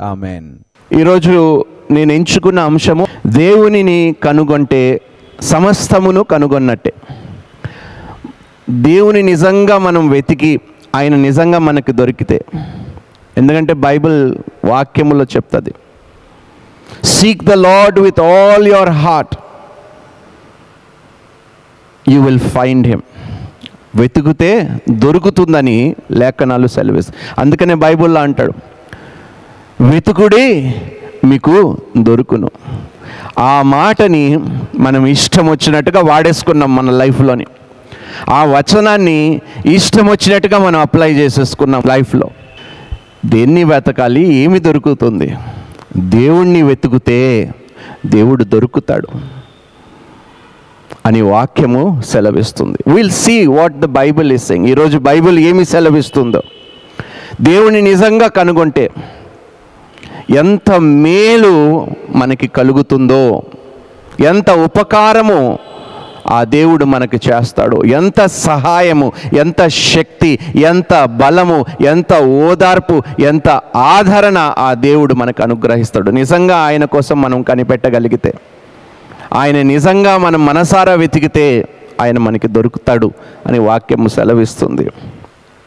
Amen ఈరోజు నేను ఎంచుకున్న అంశము దేవునిని కనుగొంటే సమస్తమును కనుగొన్నట్టే. దేవుని నిజంగా మనం వెతికి ఆయన నిజంగా మనకు దొరికితే. ఎందుకంటే బైబిల్ వాక్యములో చెప్తుంది seek the lord with all your heart you will find him వెతుకుతే దొరుకుతుందని లేఖనాలు సెలవిస్తాయి. అందుకనే బైబిల్లో అంటాడు వెతుకుడి మీకు దొరుకును. ఆ మాటని మనం ఇష్టం వచ్చినట్టుగా వాడేసుకున్నాం మన లైఫ్లోని. ఆ వచనాన్ని ఇష్టం వచ్చినట్టుగా మనం అప్లై చేసేసుకున్నాం లైఫ్లో. దేన్ని వెతకాలి? ఏమి దొరుకుతుంది? దేవుణ్ణి వెతుకుతే దేవుడు దొరుకుతాడు అని వాక్యము సెలవిస్తుంది. Will see what the Bible is saying ఈరోజు బైబిల్ ఏమి సెలవిస్తుందో? దేవుని నిజంగా కనుగొంటే ఎంత మేలు మనకి కలుగుతుందో ఎంత ఉపకారము ఆ దేవుడు మనకు చేస్తాడు. ఎంత సహాయము ఎంత శక్తి ఎంత బలము ఎంత ఓదార్పు ఎంత ఆదరణ ఆ దేవుడు మనకు అనుగ్రహిస్తాడు. నిజంగా ఆయన కోసం మనం కనిపెట్టగలిగితే ఆయన నిజంగా మనం మనసారా వెతికితే ఆయన మనకి దొరుకుతాడు అని వాక్యము సెలవిస్తుంది.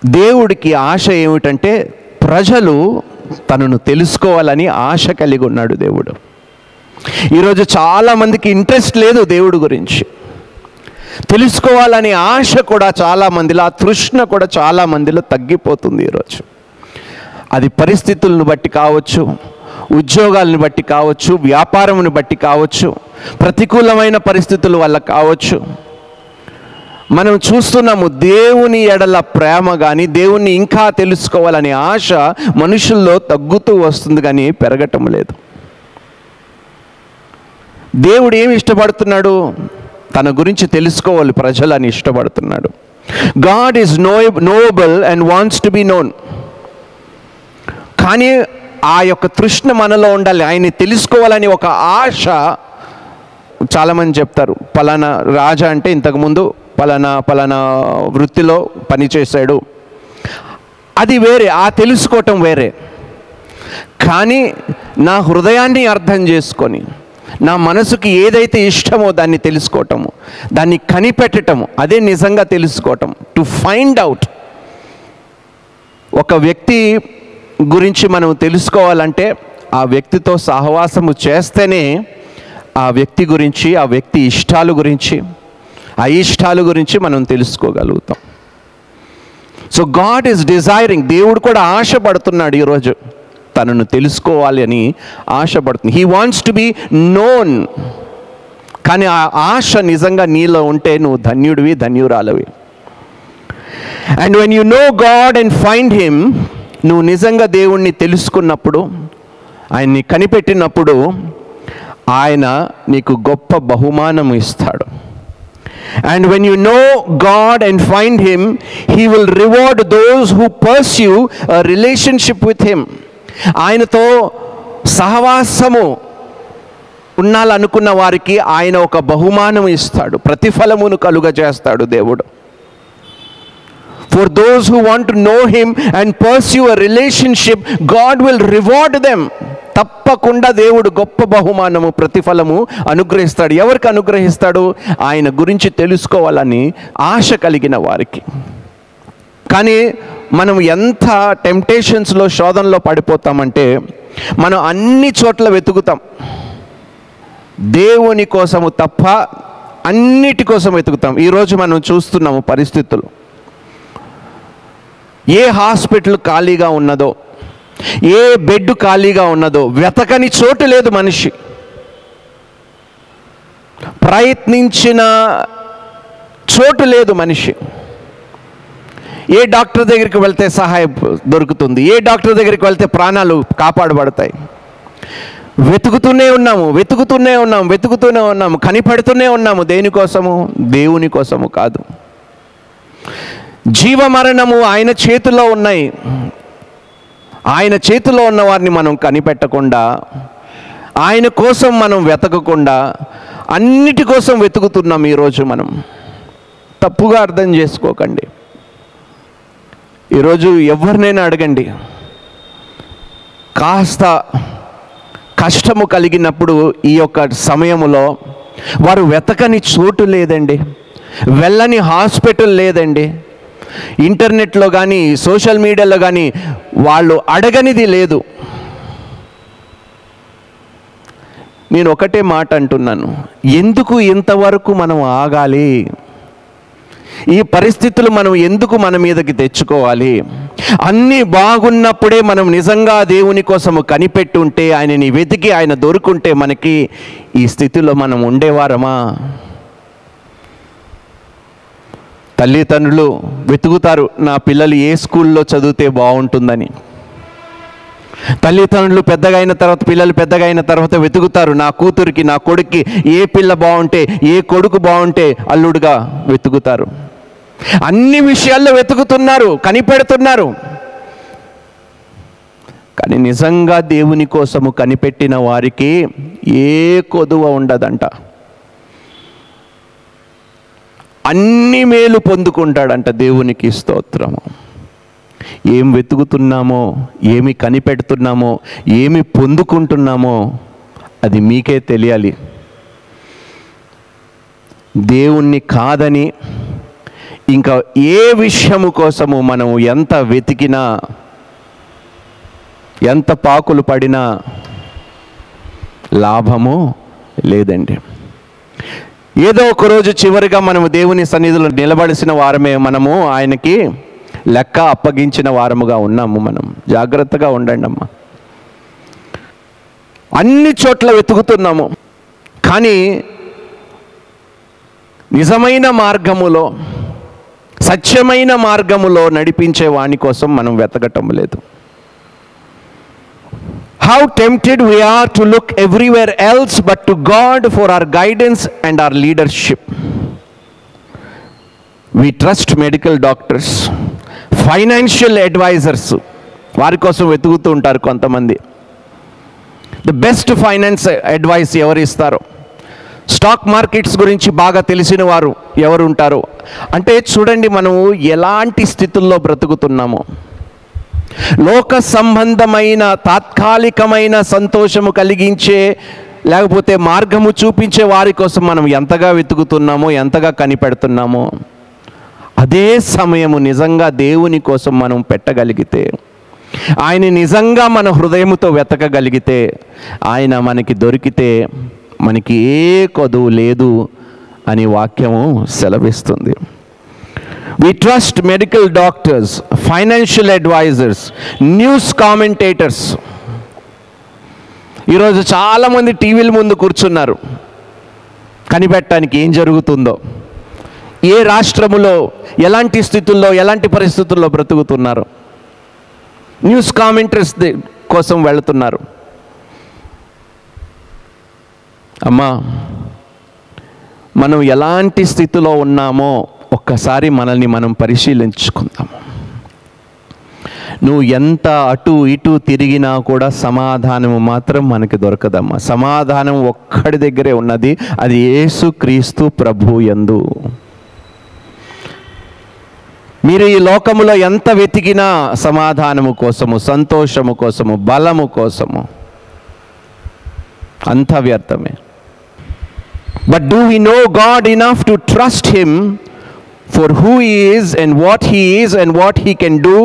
దేవుడికి ఆశ ఏమిటంటే ప్రజలు తనను తెలుసుకోవాలని ఆశ కలిగి ఉన్నాడు దేవుడు. ఈరోజు చాలామందికి ఇంట్రెస్ట్ లేదు దేవుడు గురించి. తెలుసుకోవాలని ఆశ కూడా చాలామందిలో ఆ తృష్ణ కూడా చాలా మందిలో తగ్గిపోతుంది ఈరోజు. అది పరిస్థితులను బట్టి కావచ్చు ఉద్యోగాలను బట్టి కావచ్చు వ్యాపారమును బట్టి కావచ్చు ప్రతికూలమైన పరిస్థితుల వల్ల కావచ్చు మనం చూస్తున్నాము దేవుని ఎడల ప్రేమ కానీ దేవుణ్ణి ఇంకా తెలుసుకోవాలనే ఆశ మనుషుల్లో తగ్గుతూ వస్తుంది కానీ పెరగటం లేదు. దేవుడు ఏమి ఇష్టపడుతున్నాడు? తన గురించి తెలుసుకోవాలి ప్రజలని ఇష్టపడుతున్నాడు. God is know knowable and wants to be known కానీ ఆ యొక్క తృష్ణ మనలో ఉండాలి ఆయన్ని తెలుసుకోవాలని ఒక ఆశ చాలామంది చెప్తారు. పలానా రాజా అంటే ఇంతకుముందు పలానా పలానా వృత్తిలో పనిచేశాడు. అది వేరే ఆ తెలుసుకోవటం వేరే. కానీ నా హృదయాన్ని అర్థం చేసుకొని నా మనసుకి ఏదైతే ఇష్టమో దాన్ని తెలుసుకోవటము దాన్ని కనిపెట్టటము అదే నిజంగా తెలుసుకోవటం టు ఫైండ్ అవుట్ ఒక వ్యక్తి గురించి మనం తెలుసుకోవాలంటే ఆ వ్యక్తితో సహవాసము చేస్తేనే ఆ వ్యక్తి గురించి ఆ వ్యక్తి ఇష్టాలు గురించి ఆ ఇష్టాలు గురించి మనం తెలుసుకోగలుగుతాం. సో గాడ్ ఈజ్ డిజైరింగ్ దేవుడు కూడా ఆశపడుతున్నాడు ఈరోజు తనను తెలుసుకోవాలి అని ఆశపడుతుంది. He wants to be known కానీ ఆ ఆశ నిజంగా నీలో ఉంటే నువ్వు ధన్యుడివి ధన్యురాలవి. And when you know God and find him నువ్వు నిజంగా దేవుణ్ణి తెలుసుకున్నప్పుడు ఆయన్ని కనిపెట్టినప్పుడు ఆయన నీకు గొప్ప బహుమానం ఇస్తాడు. And when you know God and find him he will reward those who pursue relationship with him ఆయనతో సహవాసము ఉండాలనుకున్న వారికి ఆయన ఒక బహుమానం ఇస్తాడు ప్రతిఫలమును కలుగజేస్తాడు దేవుడు. For those who want to know him and pursue a relationship God will reward them తప్పకుండా దేవుడు గొప్ప బహుమానము ప్రతిఫలము అనుగ్రహిస్తాడు. ఎవరికి అనుగ్రహిస్తాడు? ఆయన గురించి తెలుసుకోవాలని ఆశ కలిగిన వారికి. కానీ మనం ఎంత టెంప్టేషన్స్లో శోధనలో పడిపోతామంటే మనం అన్ని చోట్ల వెతుకుతాం. దేవుని కోసము తప్ప అన్నిటి కోసం వెతుకుతాం. ఈరోజు మనం చూస్తున్నాము పరిస్థితులు. ఏ హాస్పిటల్ ఖాళీగా ఉన్నదో ఏ బెడ్ ఖాళీగా ఉన్నదో వెతకని చోటు లేదు మనిషి. ప్రయత్నించిన చోటు లేదు మనిషి. ఏ డాక్టర్ దగ్గరికి వెళ్తే సహాయం దొరుకుతుంది ఏ డాక్టర్ దగ్గరికి వెళ్తే ప్రాణాలు కాపాడబడతాయి. వెతుకుతూనే ఉన్నాము వెతుకుతూనే ఉన్నాము వెతుకుతూనే ఉన్నాము కనిపెడుతూనే ఉన్నాము దేనికోసము దేవుని కోసము కాదు. జీవమరణము ఆయన చేతిలో ఉన్నాయి ఆయన చేతిలో ఉన్న వారిని మనం కనిపెట్టకుండా ఆయన కోసం మనం వెతకకుండా అన్నిటి కోసం వెతుకుతున్నాం ఈరోజు మనం. తప్పుగా అర్థం చేసుకోకండి. ఈరోజు ఎవరినైనా అడగండి. కాస్త కష్టము కలిగినప్పుడు ఈ యొక్క సమయములో వారు వెతకని చోటు లేదండి. వెళ్ళని హాస్పిటల్ లేదండి. ఇంటర్నెట్లో కానీ సోషల్ మీడియాలో కానీ వాళ్ళు అడగనిది లేదు. నేను ఒకటే మాట అంటున్నాను. ఎందుకు ఇంతవరకు మనం ఆగాలి? ఈ పరిస్థితులు మనం ఎందుకు మన మీదకి తెచ్చుకోవాలి? అన్నీ బాగున్నప్పుడే మనం నిజంగా దేవుని కోసము కనిపెట్టుంటే ఆయనని వెతికి ఆయన దొరుకుంటే మనకి ఈ స్థితిలో మనం ఉండేవారమా? తల్లిదండ్రులు వెతుకుతారు నా పిల్లలు ఏ స్కూల్లో చదివితే బాగుంటుందని. తల్లిదండ్రులు పెద్దగా అయిన తర్వాత పిల్లలు పెద్దగా అయిన తర్వాత వెతుకుతారు నా కూతురికి నా కొడుక్కి ఏ పిల్ల బాగుంటే ఏ కొడుకు బాగుంటే అల్లుడుగా వెతుకుతారు. అన్ని విషయాల్లో వెతుకుతున్నారు కనిపెడుతున్నారు. కానీ నిజంగా దేవుని కోసము కనిపెట్టిన వారికి ఏ కొదువ ఉండదంట. అన్ని మేలు పొందుకుంటాడంట దేవునికి స్తోత్రము. ఏం వెతుకుతున్నామో ఏమి కనిపెడుతున్నామో ఏమి పొందుకుంటున్నామో అది మీకే తెలియాలి. దేవుణ్ణి కాదని ఇంకా ఏ విషయము కోసము మనము ఎంత వెతికినా ఎంత పాకులు పడినా లాభము లేదండి. ఏదో ఒక రోజు చివరిగా మనము దేవుని సన్నిధిలో నిలబడిసిన వారమే మనము ఆయనకి లెక్క అప్పగించిన వారముగా ఉన్నాము మనం. జాగ్రత్తగా ఉండండి అమ్మా. అన్ని చోట్ల వెతుకుతున్నాము. కానీ నిజమైన మార్గములో సత్యమైన మార్గములో నడిపించే వాని కోసం మనం వెతకటం లేదు. How tempted we are to look everywhere else but to God for our guidance and our leadership leadership. Trust medical doctors financial advisors వారి కోసం వెతుకుతూ ఉంటారు కొంతమంది. ద బెస్ట్ ఫైనాన్స్ అడ్వైస్ ఎవరు ఇస్తారో? స్టాక్ మార్కెట్స్ గురించి బాగా తెలిసిన వారు ఎవరు ఉంటారు? అంటే చూడండి మనము ఎలాంటి స్థితుల్లో బ్రతుకుతున్నామో. లోక సంబంధమైన తాత్కాలికమైన సంతోషము కలిగించే లేకపోతే మార్గము చూపించే వారి కోసం మనం ఎంతగా వెతుకుతున్నామో ఎంతగా కనిపెడుతున్నామో అదే సమయము నిజంగా దేవుని కోసం మనం పెట్టగలిగితే ఆయన నిజంగా మన హృదయముతో వెతకగలిగితే ఆయన మనకి దొరికితే మనకి ఏ కొదువు లేదు అని వాక్యము సెలవిస్తుంది. We trust medical doctors financial advisors news commentators ఈరోజు చాలామంది టీవీల ముందు కూర్చున్నారు. కనిపెట్టడానికి ఏం జరుగుతుందో? ఏ రాష్ట్రములో ఎలాంటి స్థితుల్లో ఎలాంటి పరిస్థితుల్లో బ్రతుకుతున్నారు? న్యూస్ కామెంటరీస్ కోసం వెళుతున్నారు. అమ్మా మనం ఎలాంటి స్థితిలో ఉన్నామో ఒక్కసారి మనల్ని మనం పరిశీలించుకుందాము. నువ్వు ఎంత అటు ఇటు తిరిగినా కూడా సమాధానము మాత్రం మనకి దొరకదమ్మా. సమాధానం ఒక్కడి దగ్గరే ఉన్నది అది యేసు క్రీస్తు ప్రభు ఎందు మీరు ఈ లోకములో ఎంత వెతికినా సమాధానము కోసము సంతోషము కోసము బలము కోసము అంత వ్యర్థమే. But do we know God enough to trust him for who he is and what he is and what he can do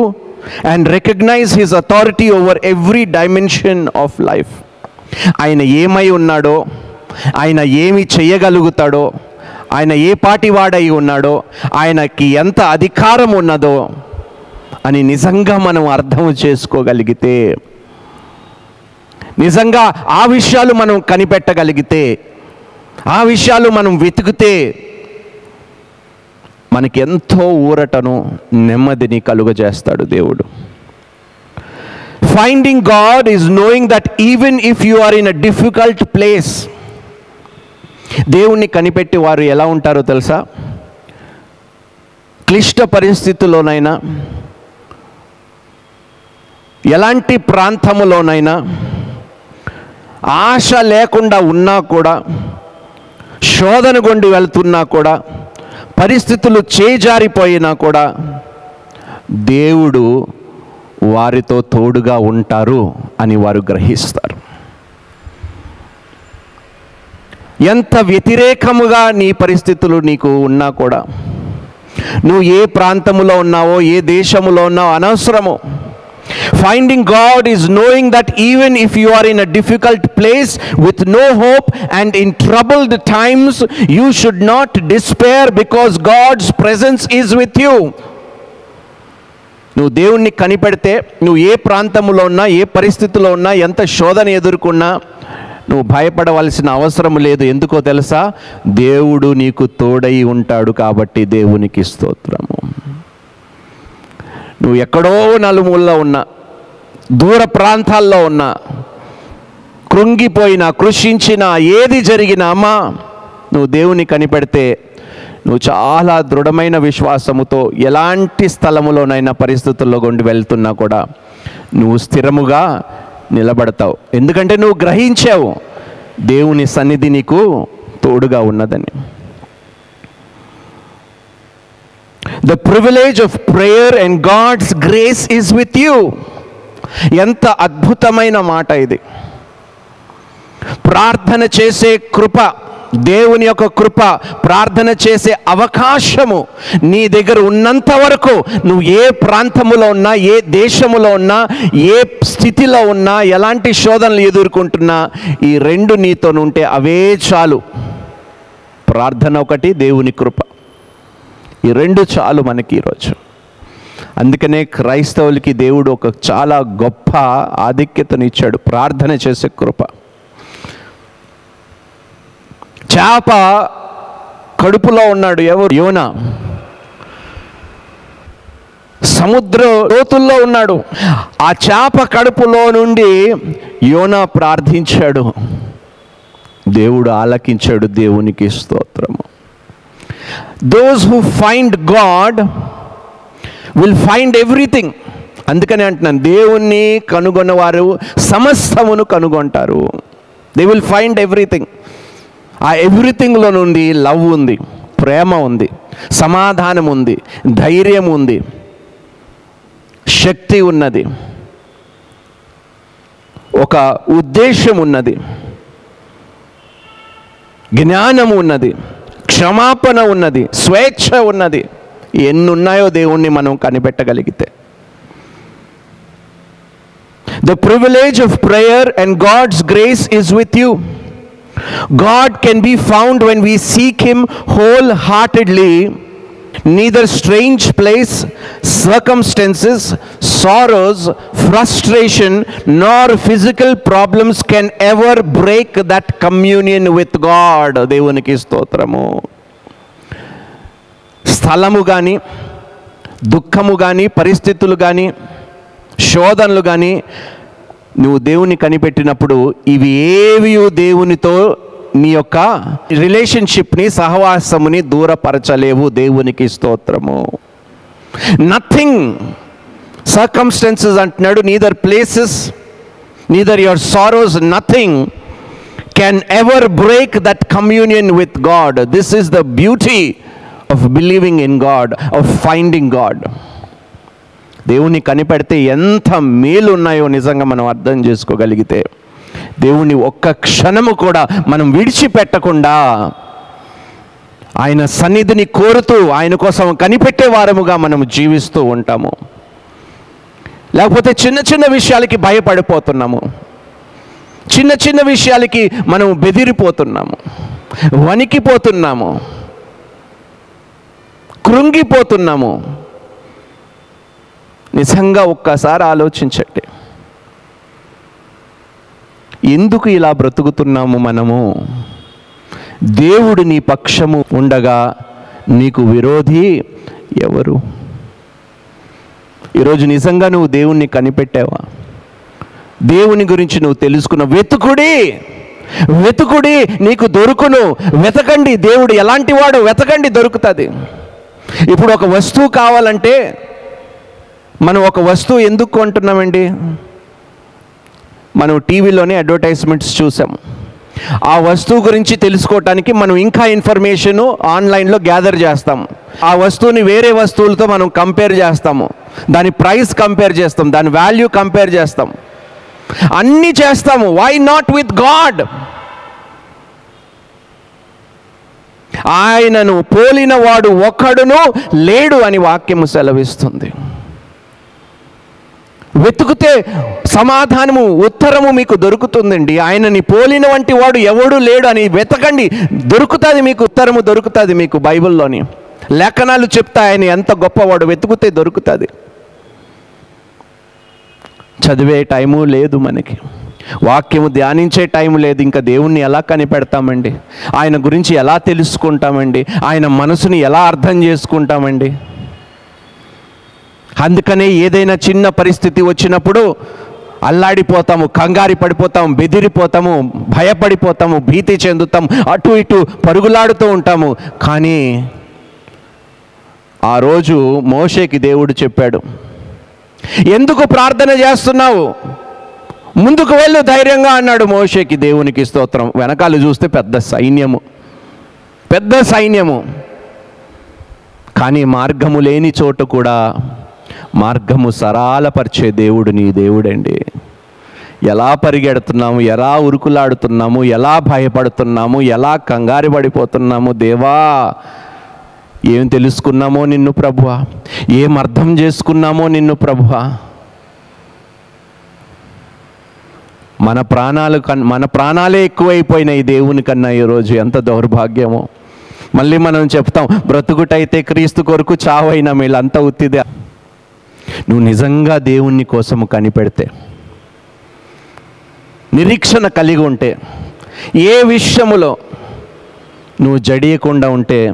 and recognize his authority over every dimension of life. ఆయన ఏమై ఉన్నాడో ఆయన ఏమి చేయగలుగుతాడో ఆయన ఏ పాటి వాడై ఉన్నాడో ఆయనకి ఎంత అధికారం ఉన్నదో అని నిజంగా మనం అర్థం చేసుకోగలిగితే నిజంగా ఆ విషయాలు మనం కనిపెట్టగలిగితే ఆ విషయాలు మనం వెతికితే మనకి ఎంతో ఊరటను నెమ్మదిని కలుగజేస్తాడు దేవుడు. Finding God is knowing that even if you are in a difficult place దేవుణ్ణి కనిపెట్టి వారు ఎలా ఉంటారో తెలుసా? క్లిష్ట పరిస్థితుల్లోనైనా ఎలాంటి ప్రాంతములోనైనా ఆశ లేకుండా ఉన్నా కూడా శోధన గుండి వెళ్తున్నా కూడా పరిస్థితులు చేజారిపోయినా కూడా దేవుడు వారితో తోడుగా ఉంటారు అని వారు గ్రహిస్తారు. ఎంత వ్యతిరేకముగా నీ పరిస్థితులు నీకు ఉన్నా కూడా నువ్వు ఏ ప్రాంతములో ఉన్నావో ఏ దేశములో ఉన్నావో అనవసరము. Finding God is knowing that even if you are in a difficult place with no hope and in troubled times you should not despair because God's presence is with you నువ్వు దేవుణ్ణి కనిపెడితే నువ్వు ఏ ప్రాంతంలో ఉన్నా ఏ పరిస్థితిలో ఉన్నా ఎంత శోధన ఎదుర్కొన్నా నువ్వు భయపడవలసిన అవసరం లేదు. ఎందుకో తెలుసా? దేవుడు నీకు తోడై ఉంటాడు కాబట్టి దేవునికి స్తోత్రము. నువ్వు ఎక్కడో నలుమూలలో ఉన్నా దూర ప్రాంతాల్లో ఉన్నా కృంగిపోయినా కృషించినా ఏది జరిగినా అమ్మా నువ్వు దేవుని కనిపెడితే నువ్వు చాలా దృఢమైన విశ్వాసముతో ఎలాంటి స్థలములోనైనా పరిస్థితుల్లో గుండి వెళ్తున్నా కూడా నువ్వు స్థిరముగా నిలబడతావు. ఎందుకంటే నువ్వు గ్రహించావు దేవుని సన్నిధి నీకు తోడుగా ఉన్నదని. The privilege of prayer and God's grace is with you ఎంత అద్భుతమైన మాట ఇది. ప్రార్థన చేసే కృప దేవుని యొక్క కృప ప్రార్థన చేసే అవకాశము నీ దగ్గర ఉన్నంత వరకు నువ్వు ఏ ప్రాంతములో ఉన్నా ఏ దేశములో ఉన్నా ఏ స్థితిలో ఉన్నా ఎలాంటి శోధనలు ఎదుర్కొంటున్నా ఈ రెండు నీతో ఉంటే అవే చాలు. ప్రార్థన ఒకటి దేవుని కృప. ఈ రెండు చాలు మనకి ఈరోజు. అందుకనే క్రైస్తవులకి దేవుడు ఒక చాలా గొప్ప ఆధిక్యతనిచ్చాడు ప్రార్థన చేసే కృప. చేప కడుపులో ఉన్నాడు ఎవరు? యోన. సముద్ర లోతుల్లో ఉన్నాడు. ఆ చేప కడుపులో నుండి యోన ప్రార్థించాడు. దేవుడు ఆలకించాడు దేవునికి స్తోత్రము. Those who find God will find everything అందుకని అంటున్నాను దేవుణ్ణి కనుగొన్నవారు సమస్తమును కనుగొంటారు. దే విల్ ఫైండ్ ఎవ్రీథింగ్ ఆ ఎవ్రీథింగ్లో నుండి లవ్ ఉంది ప్రేమ ఉంది సమాధానం ఉంది ధైర్యం ఉంది శక్తి ఉన్నది ఒక ఉద్దేశం ఉన్నది జ్ఞానం ఉన్నది. క్షమాపణ ఉన్నది స్వేచ్ఛ ఉన్నది. ఎన్ని ఉన్నాయో దేవుణ్ణి మనం కనిపెట్టగలిగితే. The privilege of prayer and God's grace is with you God can found when we seek him wholeheartedly Neither strange place, circumstances, sorrows, frustration, nor physical problems can ever break that communion with God. దేవునికి స్తోత్రము స్థలము కానీ దుఃఖము కానీ పరిస్థితులు కానీ శోధనలు కానీ నువ్వు దేవుని కనిపెట్టినప్పుడు ఇవి ఏవి దేవునితో నీ యొక్క రిలేషన్షిప్ని సహవాసముని దూరపరచలేవు. దేవునికి స్తోత్రము. నథింగ్ సర్కమ్స్టెన్సెస్ అంటున్నాడు. Neither places neither your sorrows nothing can ever break that communion with God this is the beauty of believing in God of finding God దేవుని కనిపెడితే ఎంత మేలు ఉన్నాయో నిజంగా మనం అర్థం చేసుకోగలిగితే. దేవుని ఒక్క క్షణము కూడా మనం విడిచిపెట్టకుండా ఆయన సన్నిధిని కోరుతూ ఆయన కోసం కనిపెట్టే వారముగా మనం జీవిస్తూ ఉంటాము. లేకపోతే చిన్న చిన్న విషయాలకి భయపడిపోతున్నాము. చిన్న చిన్న విషయాలకి మనం బెదిరిపోతున్నాము. వణికిపోతున్నాము. కృంగిపోతున్నాము. నిజంగా ఒక్కసారి ఆలోచించండి. ఎందుకు ఇలా బ్రతుకుతున్నాము మనము? దేవుడు నీ పక్షము ఉండగా నీకు విరోధి ఎవరు? ఈరోజు నిజంగా నువ్వు దేవుణ్ణి కనిపెట్టావా? దేవుని గురించి నువ్వు తెలుసుకున్న వెతుకుడి వెతుకుడి నీకు దొరుకును. వెతకండి దేవుడు ఎలాంటి వాడు? వెతకండి దొరుకుతుంది. ఇప్పుడు ఒక వస్తువు కావాలంటే మనం ఒక వస్తువు ఎందుకు కొంటున్నామండి? మనం టీవీలోనే అడ్వర్టైజ్మెంట్స్ చూసాం ఆ వస్తువు గురించి తెలుసుకోవటానికి మనం ఇంకా ఇన్ఫర్మేషన్ ఆన్లైన్లో గ్యాదర్ చేస్తాం ఆ వస్తువుని వేరే వస్తువులతో మనం కంపేర్ చేస్తాము. దాని ప్రైస్ కంపేర్ చేస్తాం దాని వాల్యూ కంపేర్ చేస్తాం అన్నీ చేస్తాము. వై నాట్ విత్ గాడ్ ఆయనను పోలిన వాడు ఒక్కడును లేడు అని వాక్యము సెలవిస్తుంది. వెతుకుతే సమాధానము ఉత్తరము మీకు దొరుకుతుందండి. ఆయనని పోలిన వంటి వాడు ఎవడు లేడు అని వెతకండి. దొరుకుతుంది మీకు ఉత్తరము దొరుకుతుంది మీకు బైబిల్లోని. లేఖనాలు చెప్తా ఆయన ఎంత గొప్పవాడు వెతుకుతే దొరుకుతుంది. చదివే టైము లేదు మనకి. వాక్యము ధ్యానించే టైం లేదు. ఇంకా దేవుణ్ణి ఎలా కనిపెడతామండి? ఆయన గురించి ఎలా తెలుసుకుంటామండి? ఆయన మనసుని ఎలా అర్థం చేసుకుంటామండి? అందుకనే ఏదైనా చిన్న పరిస్థితి వచ్చినప్పుడు అల్లాడిపోతాము కంగారి పడిపోతాము బెదిరిపోతాము భయపడిపోతాము భీతి చెందుతాం అటు ఇటు పరుగులాడుతూ ఉంటాము. కానీ ఆ రోజు మోషేకి దేవుడు చెప్పాడు ఎందుకు ప్రార్థన చేస్తున్నావు? ముందుకు వెళ్ళు ధైర్యంగా అన్నాడు మోషేకి దేవునికి స్తోత్రం. వెనకాల చూస్తే పెద్ద సైన్యము పెద్ద సైన్యము. కానీ మార్గము లేని చోట కూడా మార్గము సరాలపరిచే దేవుడు నీ దేవుడండి. ఎలా పరిగెడుతున్నాము ఎలా ఉరుకులాడుతున్నాము ఎలా భయపడుతున్నాము ఎలా కంగారు పడిపోతున్నాము దేవా ఏం తెలుసుకున్నామో నిన్ను ప్రభువ? ఏం అర్థం చేసుకున్నామో నిన్ను ప్రభువ? మన ప్రాణాలు కన్ మన ప్రాణాలే ఎక్కువైపోయినాయి దేవుని కన్నా ఈరోజు. ఎంత దౌర్భాగ్యమో. మళ్ళీ మనం చెప్తాం బ్రతుకుటైతే క్రీస్తు కొరకు చావైనా వీళ్ళంతా ఉత్తిదే నువ్వు నిజంగా దేవుణ్ణి కోసము కనిపెడితే నిరీక్షణ కలిగి ఉంటే ఏ విషయములో నువ్వు జడియకుండా ఉంటే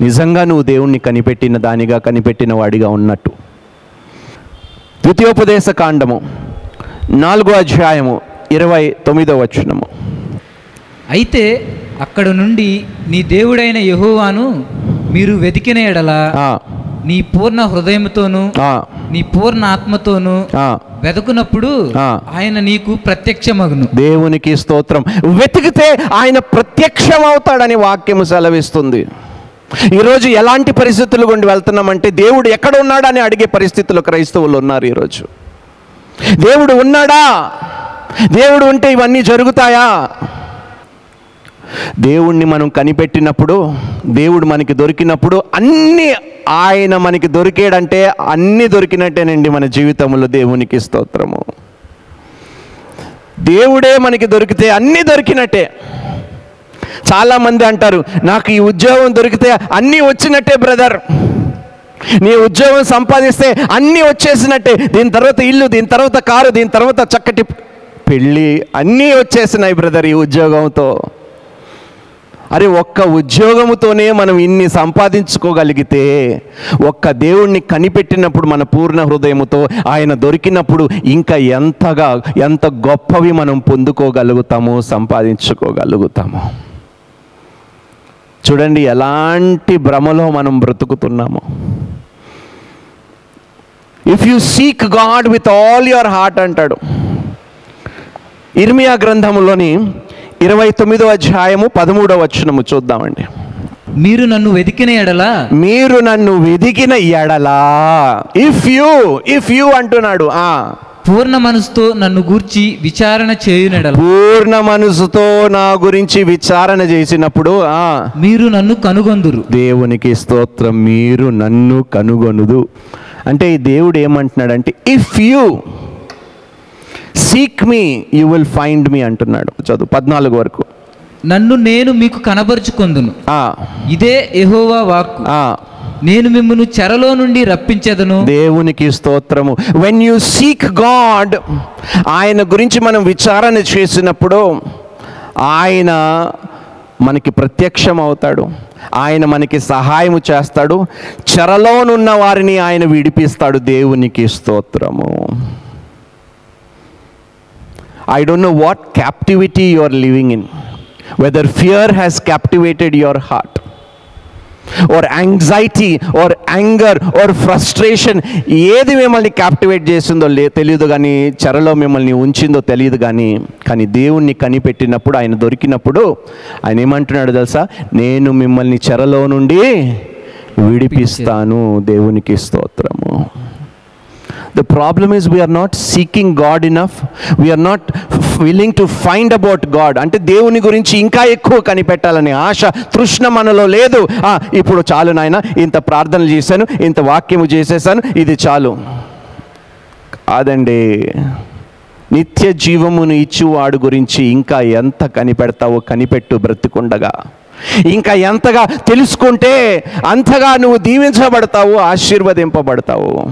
నిజంగా నువ్వు దేవుణ్ణి కనిపెట్టిన దానిగా కనిపెట్టిన వాడిగా ఉన్నట్టు. ద్వితీయోపదేశ కాండము నాలుగో అధ్యాయము ఇరవై తొమ్మిదో వచనము. అయితే అక్కడ నుండి నీ దేవుడైన యెహోవాను మీరు వెతికిన ఎడల నీ పూర్ణ హృదయముతోను ఆ, నీ పూర్ణ ఆత్మతోను ఆ. ఆయన నీకు ప్రత్యక్షమగును. దేవునికి స్తోత్రం. వెతికితే ఆయన ప్రత్యక్షం అవుతాడని వాక్యము సెలవిస్తుంది. ఈరోజు ఎలాంటి పరిస్థితులు గుండి వెళ్తున్నామంటే దేవుడు ఎక్కడ ఉన్నాడని అడిగే పరిస్థితులు క్రైస్తవులు ఉన్నారు ఈరోజు. దేవుడు ఉన్నాడా? దేవుడు ఉంటే ఇవన్నీ జరుగుతాయా? దేవుణ్ణి మనం కనిపెట్టినప్పుడు దేవుడు మనకి దొరికినప్పుడు అన్నీ ఆయన మనకి దొరికాడంటే అన్నీ దొరికినట్టేనండి మన జీవితంలో దేవునికి స్తోత్రము. దేవుడే మనకి దొరికితే అన్నీ దొరికినట్టే. చాలామంది అంటారు నాకు ఈ ఉద్యోగం దొరికితే అన్నీ వచ్చినట్టే బ్రదర్. నీ ఉద్యోగం సంపాదిస్తే అన్నీ వచ్చేసినట్టే. దీని తర్వాత ఇల్లు దీని తర్వాత కారు దీని తర్వాత చక్కటి పెళ్ళి అన్నీ వచ్చేసినాయి బ్రదర్ ఈ ఉద్యోగంతో. అరే ఒక్క ఉద్యోగముతోనే మనం ఇన్ని సంపాదించుకోగలిగితే ఒక్క దేవుణ్ణి కనిపెట్టినప్పుడు మన పూర్ణ హృదయముతో ఆయన దొరికినప్పుడు ఇంకా ఎంతగా ఎంత గొప్పవి మనం పొందుకోగలుగుతామో సంపాదించుకోగలుగుతాము. చూడండి ఎలాంటి భ్రమలో మనం బ్రతుకుతున్నాము. If you seek God with all your heart అంటాడు. ఇర్మియా గ్రంథములోని ఇరవై తొమ్మిదో అధ్యాయము పదమూడవ వచనము చూద్దామండి. మీరు నన్ను వెతికిన ఎడల? మీరు నన్ను వెదికిన ఎడలా? ఇఫ్ యూ ఇఫ్ యూ అంటున్నాడు ఆ. పూర్ణ మనసుతో నన్ను గూర్చి విచారణ చేయునెడల పూర్ణ మనసుతో నా గురించి విచారణ చేసినప్పుడు ఆ. మీరు నన్ను కనుగొందురు. దేవునికి స్తోత్రం మీరు నన్ను కనుగొనుదు. అంటే ఈ దేవుడు ఏమంటున్నాడంటే if you seek me you will find me అంటున్నాడు. చదువు పద్నాలుగు వరకు. నన్ను నేను మీకు కనబరుచుకొందును. ఆ, ఇదే యెహోవా వాక్కు. ఆ, నేను మిమ్మల్ని చెరలో నుండి రప్పించెదను. దేవునికి స్తోత్రము. వెన్ యూ సీక్ గాడ్ ఆయన గురించి మనం విచారణ చేసినప్పుడు ఆయన మనకి ప్రత్యక్షం అవుతాడు. ఆయన మనకి సహాయము చేస్తాడు. చెరలోనున్న వారిని ఆయన విడిపిస్తాడు. దేవునికి స్తోత్రము. I don't know what captivity you are living in whether fear has captivated your heart or anxiety or anger or frustration ఏది మిమ్మల్ని క్యాప్టివేట్ చేసిందో లే తెలియదు కానీ చెరలో మిమ్మల్ని ఉంచిందో తెలియదు కానీ కానీ దేవుణ్ణి కనిపెట్టినప్పుడు ఆయన దొరికినప్పుడు ఆయన ఏమంటున్నాడు తెలుసా? నేను మిమ్మల్ని చెరలో నుండి విడిపిస్తాను దేవునికి స్తోత్రము. The problem is we are not seeking God enough. We are not f- willing to find about అంటే దేవుని గురించి ఇంకా ఎక్కువ కనిపెట్టాలనే ఆశ తృష్ణ మనలో లేదు. ఇప్పుడు చాలు నాయన ఇంత ప్రార్థనలు చేశాను ఇంత వాక్యము చేసేసాను ఇది చాలు. కాదండి నిత్య జీవమును ఇచ్చువాడు గురించి ఇంకా ఎంత కనిపెడతావో కనిపెట్టు బ్రతికుండగా. ఇంకా ఎంతగా తెలుసుకుంటే అంతగా నువ్వు దీవించబడతావు ఆశీర్వదింపబడతావు.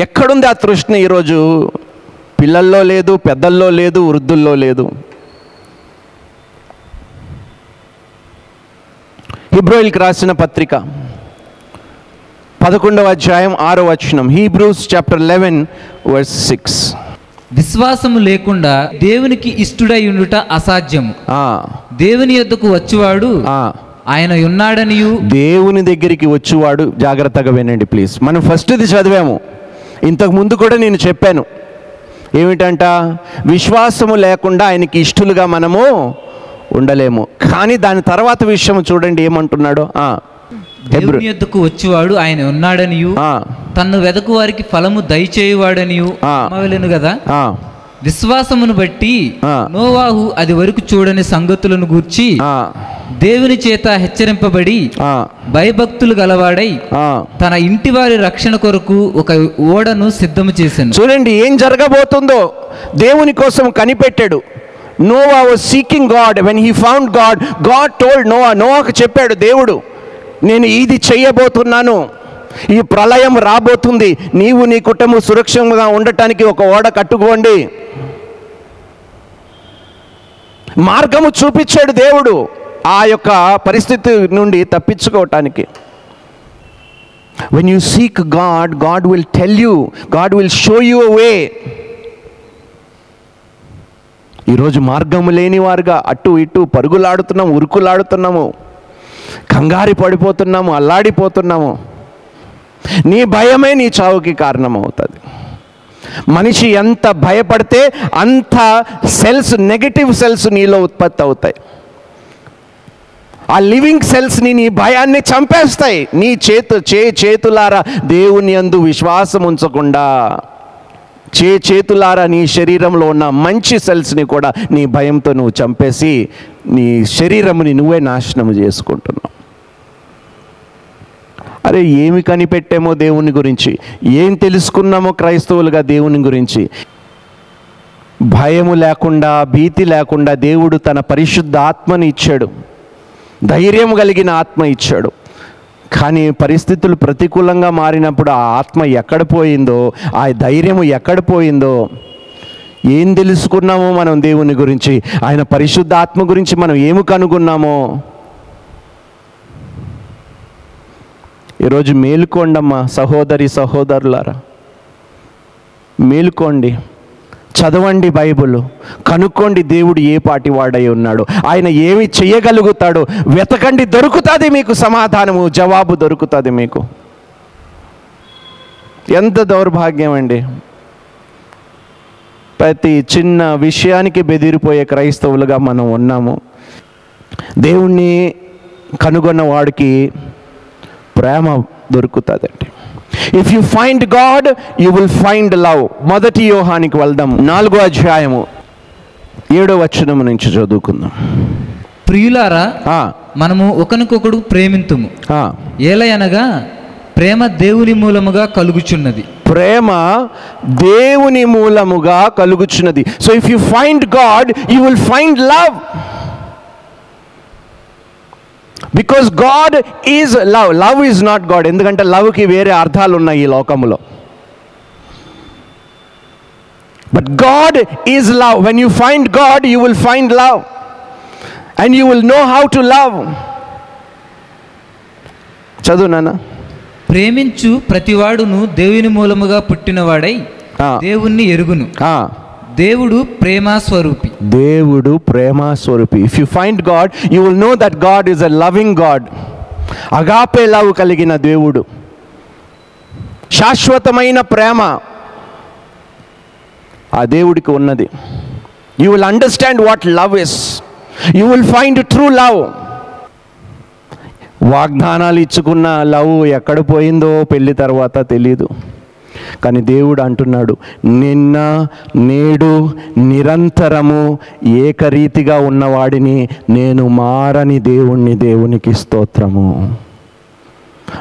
ఎక్కడుంది ఆ తృష్ణ ఈరోజు? పిల్లల్లో లేదు పెద్దల్లో లేదు వృద్ధుల్లో లేదు. హిబ్రోయిల్కి రాసిన పత్రిక పదకొండవ అధ్యాయం ఆరో వచనం. Hebrews chapter eleven verse six. విశ్వాసము లేకుండా దేవునికి ఇష్టుడై ఉండుట అసాధ్యము. దేవుని యొద్దకు వచ్చువాడు ఆయన ఉన్నాడనియు. దేవుని దగ్గరికి వచ్చేవాడు. జాగ్రత్తగా వినండి ప్లీజ్. మనం ఫస్ట్ది చదివాము. ఇంతకు ముందు కూడా నేను చెప్పాను. ఏమిటంట? విశ్వాసము లేకుండా ఆయనకి ఇష్టలుగా మనము ఉండలేము. కానీ దాని తర్వాత విషయం చూడండి ఏమంటున్నాడు? దేవుని యొద్దకు వచ్చువాడు ఆయన ఉన్నాడనియు. ఆ, తన్ను వెదకు వారికి ఫలము దయచేయువాడనియు. కదా విశ్వాసమును బట్టి. నోవాహు అది వరకు చూడని సంగతులను గూర్చి దేవుని చేత హెచ్చరింపబడి ఆ, భయభక్తులు గలవాడై ఆ. తన ఇంటి వారి రక్షణ కొరకు ఒక ఓడను సిద్ధము చేశాను. చూడండి ఏం జరగబోతుందో దేవుని కోసం కనిపెట్టాడు. Noah was seeking God when he found God God told Noah నోవాకు చెప్పాడు దేవుడు నేను ఇది చెయ్యబోతున్నాను ఈ ప్రళయం రాబోతుంది. నీవు నీ కుటుంబం సురక్షితంగా ఉండటానికి ఒక ఓడ కట్టుకోండి. మార్గము చూపించాడు దేవుడు ఆ యొక్క పరిస్థితి నుండి తప్పించుకోవటానికి. When you seek God God will tell you God will show you way ఈరోజు మార్గము లేని వారుగా అటు ఇటు పరుగులాడుతున్నాము ఉరుకులాడుతున్నాము. కంగారి పడిపోతున్నాము అల్లాడిపోతున్నాము. నీ భయమే నీ చావుకి కారణమవుతుంది. మనిషి ఎంత భయపడితే అంత సెల్స్ నెగటివ్ సెల్స్ నీలో ఉత్పత్తి అవుతాయి ఆ లివింగ్ సెల్స్ని నీ భయాన్ని చంపేస్తాయి. నీ చేతు చే చేతులారా దేవుని అందు విశ్వాసం ఉంచకుండా చే చేతులారా నీ శరీరంలో ఉన్న మంచి సెల్స్ని కూడా నీ భయంతో నువ్వు చంపేసి నీ శరీరముని నువ్వే నాశనం చేసుకుంటున్నావు. అరే ఏమి కనిపెట్టామో దేవుని గురించి? ఏం తెలుసుకున్నామో క్రైస్తవులుగా దేవుని గురించి? భయము లేకుండా భీతి లేకుండా దేవుడు తన పరిశుద్ధ ఆత్మని ఇచ్చాడు. ధైర్యం కలిగిన ఆత్మ ఇచ్చాడు. కానీ పరిస్థితులు ప్రతికూలంగా మారినప్పుడు ఆ ఆత్మ ఎక్కడ పోయిందో ఆ ధైర్యము ఎక్కడ పోయిందో ఏం తెలుసుకున్నామో మనం దేవుని గురించి? ఆయన పరిశుద్ధ ఆత్మ గురించి మనం ఏమి కనుగొన్నామో? ఈరోజు మేలుకోండమ్మా సహోదరి సహోదరులారా. మేలుకోండి చదవండి బైబిల్ కనుక్కోండి దేవుడు ఏ పాటి వాడై ఉన్నాడు ఆయన ఏమి చేయగలుగుతాడు వెతకండి దొరుకుతుంది మీకు సమాధానము జవాబు దొరుకుతుంది మీకు. ఎంత దౌర్భాగ్యం అండి ప్రతి చిన్న విషయానికి బెదిరిపోయే క్రైస్తవులుగా మనం ఉన్నాము. దేవుణ్ణి కనుగొన్న వాడికి ప్రేమ దొరుకుతుందండి. If you find God you will find love మొదటి యోహానికి వెళ్దాం. నాలుగో అధ్యాయము. ఏడో వచనం నుంచి చదువుకుందాం. ప్రియులారా మనము ఒకరికొకడు ప్రేమింతుము. ఏలయనగా ప్రేమ దేవుని మూలముగా కలుగుచున్నది. ప్రేమ దేవుని మూలముగా కలుగుచున్నది. So if you find God you will find love because God is love love is not God ఎందుకంటే లవ్కి వేరే అర్థాలు ఉన్నాయి ఈ లోకములో. But God is love when you find God you will find love and you will know how to love చదువు నాన్న. ప్రేమించు ప్రతివాడును దేవుని మూలముగా పుట్టినవాడై. దేవుణ్ణి ఎరుగును. దేవుడు ప్రేమ స్వరూపి. దేవుడు ప్రేమ స్వరూపి. If you find God you will know that God is a loving God agape love కలిగిన దేవుడు. శాశ్వతమైన ప్రేమ ఆ దేవుడికి ఉన్నది. You will understand what love is you will find true love వాగ్దానాలు ఇచ్చుకున్న లవ్ ఎక్కడ పోయిందో పెళ్ళి తర్వాత తెలీదు. కానీ దేవుడు అంటున్నాడు నిన్న నేడు నిరంతరము ఏకరీతిగా ఉన్నవాడిని నేను మారని దేవుణ్ణి దేవునికి స్తోత్రము.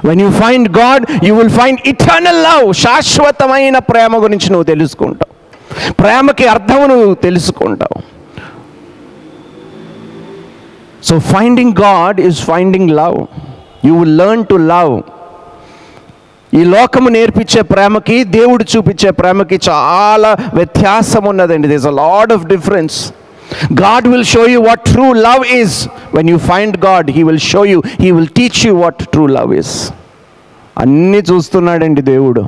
When you find God you will find eternal love శాశ్వతమైన ప్రేమ గురించి నువ్వు తెలుసుకుంటావు. ప్రేమకి అర్థము నువ్వు తెలుసుకుంటావు. So finding God is finding love you will learn to love ఈ లోకము నేర్పించే ప్రేమకి దేవుడు చూపించే ప్రేమకి చాలా వ్యత్యాసం ఉన్నదండి. This a lot of difference God will show you what true love is when you find God he will show you he will teach you what true love is అన్నీ చూస్తున్నాడండి దేవుడు.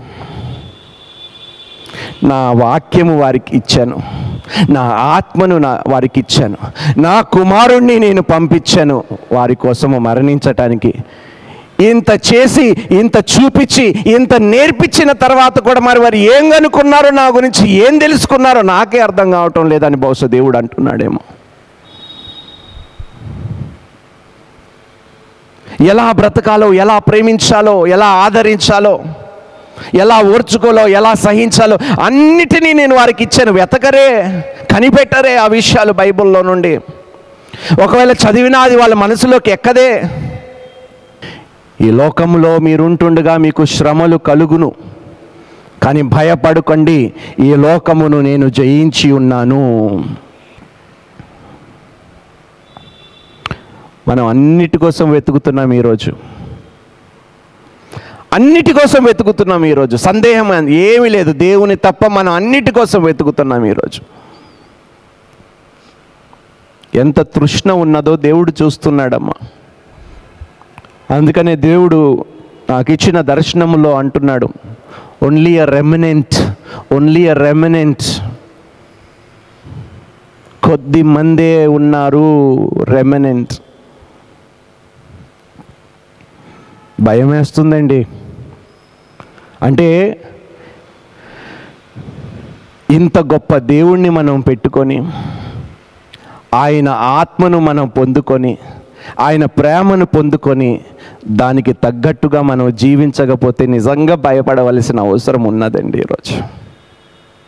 నా వాక్యము వారికి ఇచ్చాను. నా ఆత్మను నా వారికి ఇచ్చాను. నా కుమారుణ్ణి నేను పంపించాను వారి కోసము మరణించటానికి. ఇంత చేసి ఇంత చూపించి ఇంత నేర్పించిన తర్వాత కూడా మరి వారు ఏం కనుక్కున్నారో నా గురించి ఏం తెలుసుకున్నారో నాకే అర్థం కావటం లేదని బహుశా దేవుడు అంటున్నాడేమో. ఎలా బ్రతకాలో ఎలా ప్రేమించాలో ఎలా ఆదరించాలో ఎలా ఓర్చుకోలో ఎలా సహించాలో అన్నిటినీ నేను వారికి ఇచ్చాను. వెతకరే కనిపెట్టరే ఆ విషయాలు బైబిల్లో నుండి. ఒకవేళ చదివినా అది వాళ్ళ మనసులోకి ఎక్కదే ఈ లోకంలో మీరుంటుండగా మీకు శ్రమలు కలుగును. కానీ భయపడకండి ఈ లోకమును నేను జయించి ఉన్నాను. మనం అన్నిటి కోసం వెతుకుతున్నాం ఈరోజు. అన్నిటి కోసం వెతుకుతున్నాం ఈరోజు. సందేహం ఏమీ లేదు. దేవుని తప్ప మనం అన్నిటి కోసం వెతుకుతున్నాం ఈరోజు. ఎంత తృష్ణ ఉన్నదో దేవుడు చూస్తున్నాడమ్మా. అందుకనే దేవుడు నాకు ఇచ్చిన దర్శనములో అంటున్నాడు only a remnant only a remnant కొద్ది మందే ఉన్నారు రెమినెంట్ భయం వేస్తుందండి అంటే ఇంత గొప్ప దేవుణ్ణి మనం పెట్టుకొని ఆయన ఆత్మను మనం పొందుకొని ఆయన ప్రేమను పొందుకొని దానికి తగ్గట్టుగా మనం జీవించకపోతే నిజంగా భయపడవలసిన అవసరం ఉన్నదండి ఈరోజు.